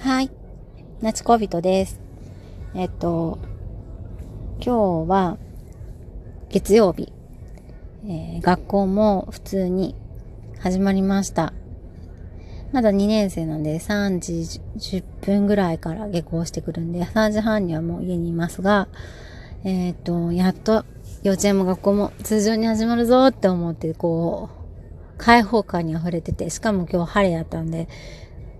はい。ナチコビトです。えっと、今日は月曜日、えー、学校も普通に始まりました。まだ2年生なんで3時10分ぐらいから下校してくるんで、3時半にはもう家にいますが、えっ、と、やっと幼稚園も学校も通常に始まるぞって思って、こう、開放感に溢れてて、しかも今日晴れやったんで、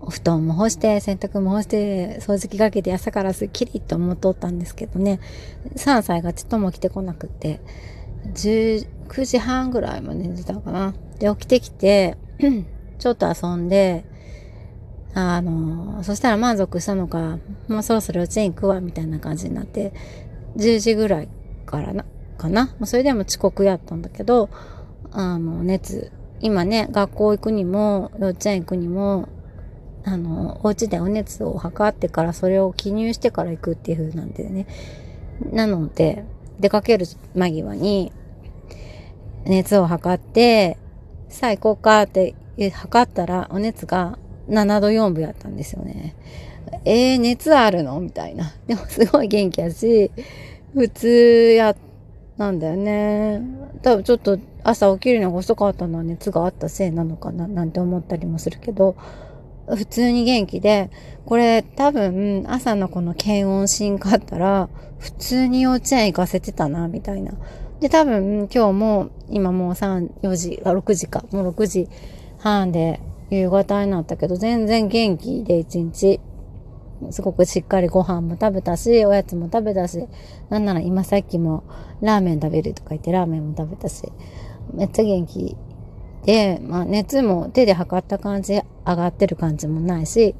お布団も干して、洗濯も干して、掃除機かけて朝からすっきりと思っとったんですけどね、3歳がちっとも来てこなくって、19時半ぐらいまで寝てたかな。で、起きてきて、ちょっと遊んで、あの、そしたら満足したのか、もうそろそろ幼稚園行くわ、みたいな感じになって、10時ぐらいからな、かなま。それでも遅刻やったんだけど、あの、熱、今ね、学校行くにも、幼稚園行くにも、あの、お家でお熱を測ってからそれを記入してから行くっていう風なんでね。なので、出かける間際に、熱を測って、さあ行こうかって測ったら、お熱が7度4分やったんですよね。えー、熱あるの？みたいな。でもすごい元気やし、普通やっ、なんだよね。多分ちょっと朝起きるのが遅かったのは熱があったせいなのかななんて思ったりもするけど、普通に元気で、これ多分朝のこの検温しかったら、普通に幼稚園行かせてたな、みたいな。で、多分今日も、今もう3、4時、6時か、もう6時半で夕方になったけど、全然元気で一日、すごくしっかりご飯も食べたし、おやつも食べたし、なんなら今さっきもラーメン食べるとか言ってラーメンも食べたし、めっちゃ元気で、まあ熱も手で測った感じ、上がってる感じもないし、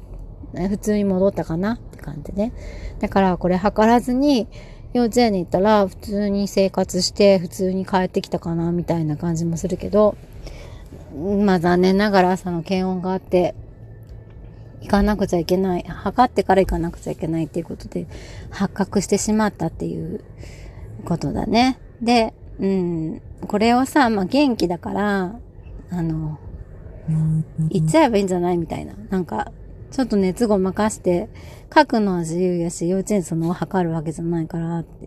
普通に戻ったかなって感じね。だからこれ測らずに、幼稚園に行ったら普通に生活して普通に帰ってきたかなみたいな感じもするけど、まあ残念ながら朝の検温があって、行かなくちゃいけない、測ってから行かなくちゃいけないっていうことで、発覚してしまったっていうことだね。で、うん、これをさ、まあ元気だから、あの、行っちゃえばいいんじゃないみたいな。なんか、ちょっと熱ごまかして、書くのは自由やし、幼稚園そのを測るわけじゃないからって。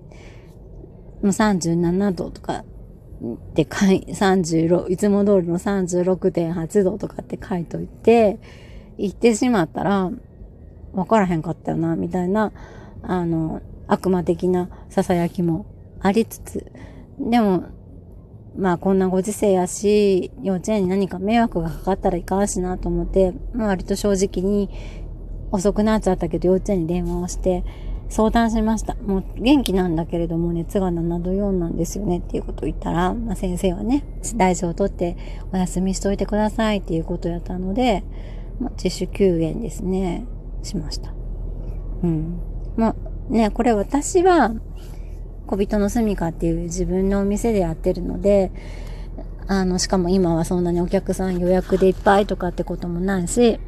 もう37度とかって書い、36、いつも通りの36.8度とかって書いといて、行ってしまったら、わからへんかったよな、みたいな、あの、悪魔的な囁きもありつつ、でも、まあこんなご時世やし、幼稚園に何か迷惑がかかったらいかんしなと思って、まあ割と正直に遅くなっちゃったけど幼稚園に電話をして、相談しました。もう元気なんだけれども熱が7度4なんですよねっていうことを言ったら、まあ、先生はね、大事を取ってお休みしといてくださいっていうことやったので、まあ、自主休園ですね、しました。うん。まあね、これ私は、小人の住みかっていう自分のお店でやってるので、あの、しかも今はそんなにお客さん予約でいっぱいとかってこともないし、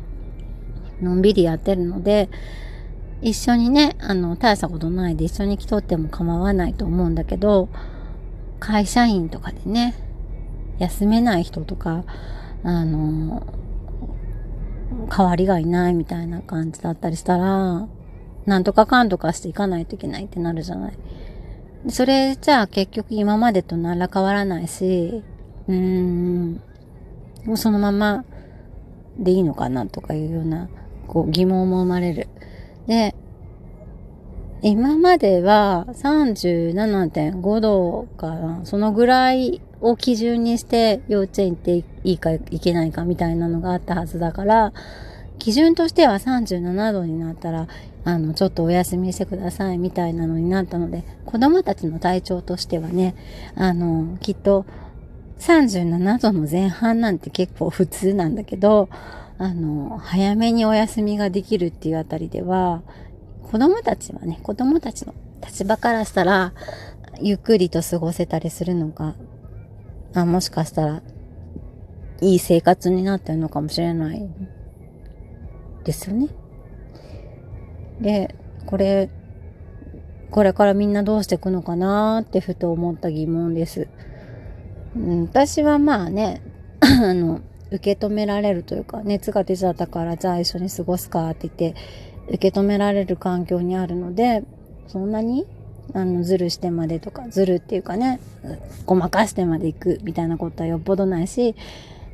のんびりやってるので、一緒にね、あの、大したことないで一緒に来とっても構わないと思うんだけど、会社員とかでね、休めない人とか、あの、代わりがいないみたいな感じだったりしたら、なんとかかんとかしていかないといけないってなるじゃない。それじゃあ結局今までと何ら変わらないし、うーん、もうそのままでいいのかなとかいうような、こう疑問も生まれる。で、今までは37.5度かな、そのぐらいを基準にして幼稚園っていいかいけないかみたいなのがあったはずだから、基準としては37度になったら、あの、ちょっとお休みしてくださいみたいなのになったので、子供たちの体調としてはね、あの、きっと37度の前半なんて結構普通なんだけど、あの、早めにお休みができるっていうあたりでは、子供たちはね、子供たちの立場からしたら、ゆっくりと過ごせたりするのが、あもしかしたら、いい生活になってるのかもしれないですよね。で、これ、これからみんなどうしていくのかなってふと思った疑問です。うん、私はまあね、あの、受け止められるというか、熱が出ちゃったからじゃあ一緒に過ごすかって言って、受け止められる環境にあるので、そんなにあの、ずるしてまでとか、ずるっていうかね、ごまかしてまで行くみたいなことはよっぽどないし、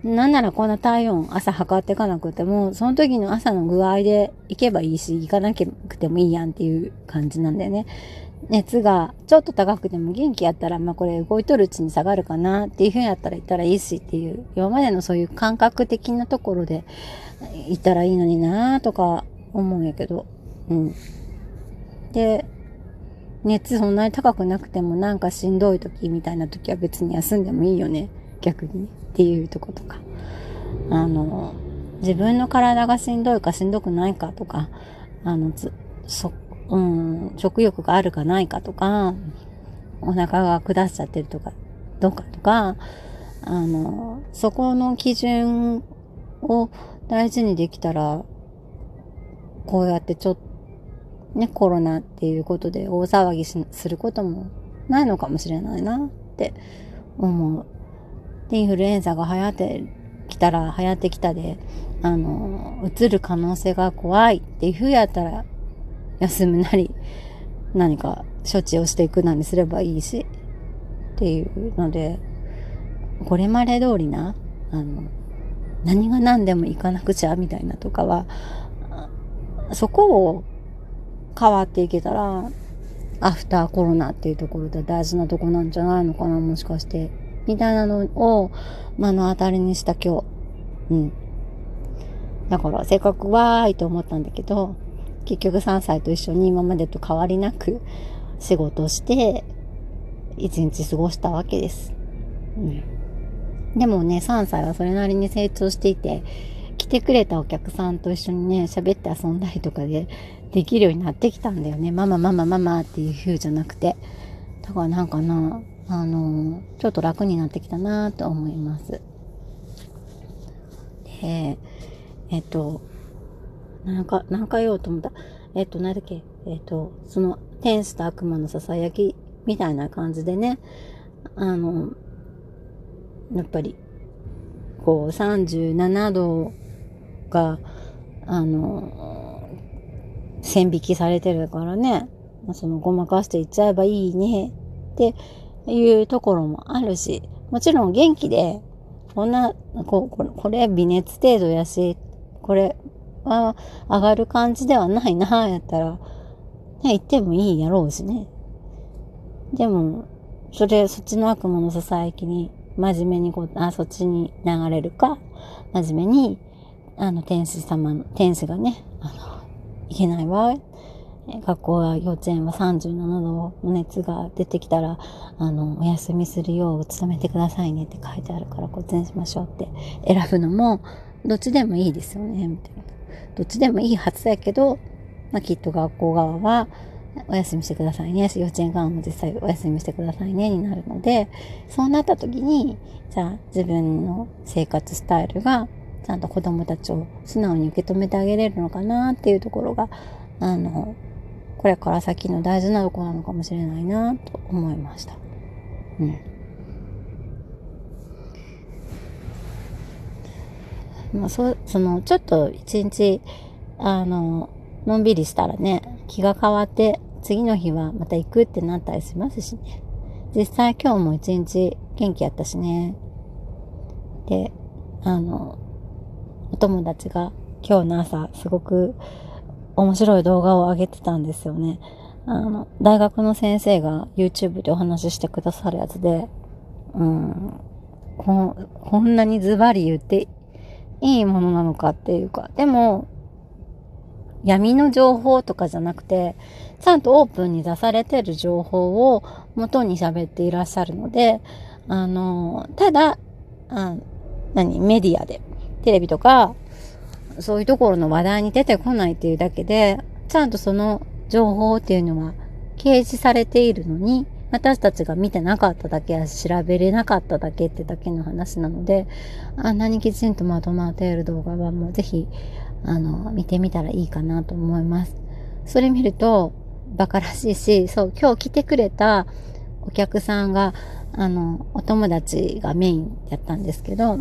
なんならこんな体温朝測っていかなくても、その時の朝の具合で行けばいいし、行かなくてもいいやんっていう感じなんだよね。熱がちょっと高くても元気やったら、まあこれ動いとるうちに下がるかなっていうふうにやったら行ったらいいしっていう、今までのそういう感覚的なところで行ったらいいのになーとか思うんやけど、うん。で、熱そんなに高くなくてもなんかしんどい時みたいな時は別に休んでもいいよね。逆に。っていうとことか。あの、自分の体がしんどいかしんどくないかとか、あの、そ、うん、食欲があるかないかとか、お腹が下しちゃってるとか、どうかとか、あの、そこの基準を大事にできたら、こうやってちょっとね、コロナっていうことで大騒ぎすることもないのかもしれないなって思う。で、インフルエンザが流行ってきたら流行ってきたで、あの、うつる可能性が怖いっていう風やったら、休むなり、何か処置をしていくなりすればいいし、っていうので、これまで通りな、あの、何が何でも行かなくちゃみたいなとかは、そこを変わっていけたら、アフターコロナっていうところで大事なとこなんじゃないのかな、もしかして。みたいなのを目の当たりにした今日。うん。だから、せっかくわーいと思ったんだけど、結局3歳と一緒に今までと変わりなく仕事して、一日過ごしたわけです。うん。でもね、3歳はそれなりに成長していて、てくれたお客さんと一緒にね、喋って遊んだりとかで、できるようになってきたんだよね。ママママママっていう風じゃなくて。だからなんかな、あの、ちょっと楽になってきたなと思います。で、えっと、なんか、なんか言おうと思った。えっと、なんだっけ、えっと、その、天使と悪魔の囁きみたいな感じでね、あの、やっぱり、こう、37度が、あの、線引きされてるからね、そのごまかしていっちゃえばいいね。っていうところもあるし、もちろん元気で、こんな、ここれ、微熱程度やし、これは上がる感じではないな、やったら、ね、言ってもいいやろうしね。でも、それ、そっちの悪魔の囁きに、真面目にこう、あ、そっちに流れるか、真面目に、あの、天使様の、天使がね、あの、いけないわ。学校や幼稚園は37度の熱が出てきたら、あの、お休みするよう努めてくださいねって書いてあるから、こっちにしましょうって選ぶのも、どっちでもいいですよね、みたいな。どっちでもいいはずだけど、まあ、きっと学校側は、お休みしてくださいね。幼稚園側も実際お休みしてくださいね、になるので、そうなった時に、じゃあ自分の生活スタイルがちゃんと子供たちを素直に受け止めてあげれるのかなっていうところが、あの、これから先の大事なとこなのかもしれないなと思いました。うん。まあ、そ、その、ちょっと一日、あの、のんびりしたらね、気が変わって、次の日はまた行くってなったりしますしね。実際今日も一日元気やったしね。で、あの、お友達が今日の朝すごく面白い動画を上げてたんですよね。あの、大学の先生が YouTube でお話ししてくださるやつで、うん、ここんなにズバリ言っていいものなのかっていうか、でも、闇の情報とかじゃなくて、ちゃんとオープンに出されてる情報を元に喋っていらっしゃるので、あの、ただ、あ何、メディアでテレビとか、そういうところの話題に出てこないっていうだけで、ちゃんとその情報っていうのは掲示されているのに、私たちが見てなかっただけや調べれなかっただけってだけの話なので、あんなにきちんとまとまっている動画はもうぜひ、あの、見てみたらいいかなと思います。それ見ると、馬鹿らしいし、そう、今日来てくれたお客さんが、ああの、お友達がメインやったんですけど、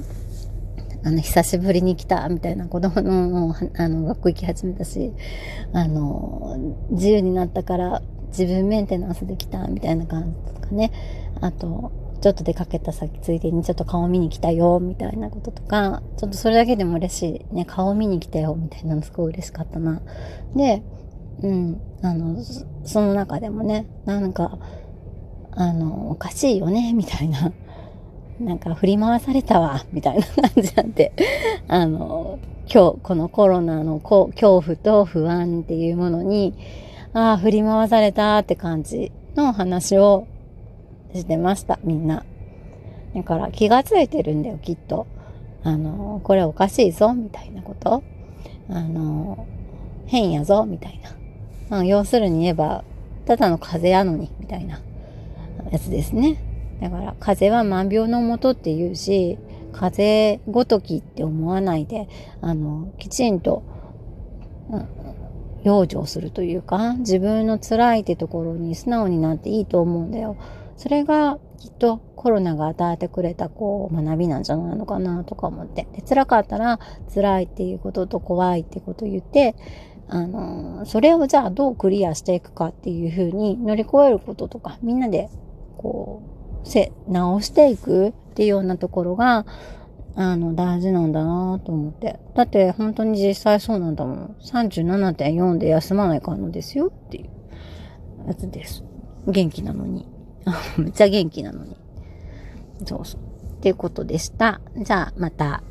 あの、久しぶりに来た、みたいな子供の、あの、学校行き始めたし、あの、自由になったから自分メンテナンスできた、みたいな感じとかね。あと、ちょっと出かけた先ついでにちょっと顔見に来たよ、みたいなこととか、ちょっとそれだけでも嬉しい。ね、顔見に来たよ、みたいなのすごい嬉しかったな。で、うん、あの、その中でもね、なんか、あの、おかしいよね、みたいな。なんか振り回されたわ、みたいな感じなんで、あの、今日、このコロナの恐怖と不安っていうものに、ああ、振り回されたって感じの話をしてました、みんな。だから気がついてるんだよ、きっと。あの、これおかしいぞ、みたいなこと。あの、変やぞ、みたいな。まあ、要するに言えば、ただの風邪やのに、みたいなやつですね。だから、風邪は万病のもとって言うし、風邪ごときって思わないで、あの、きちんと、うん、養生するというか、自分の辛いってところに素直になっていいと思うんだよ。それがきっとコロナが与えてくれたこう学びなんじゃないのかなとか思って。で辛かったら辛いっていうことと怖いってことを言って、あの、それをじゃあどうクリアしていくかっていうふうに乗り越えることとか、みんなでこう、せ、直していくっていうようなところが、あの、大事なんだなと思って。だって本当に実際そうなんだもん。37.4で休まないかんのですよっていうやつです。元気なのに。めっちゃ元気なのに。そうそう。っていうことでした。じゃあ、また。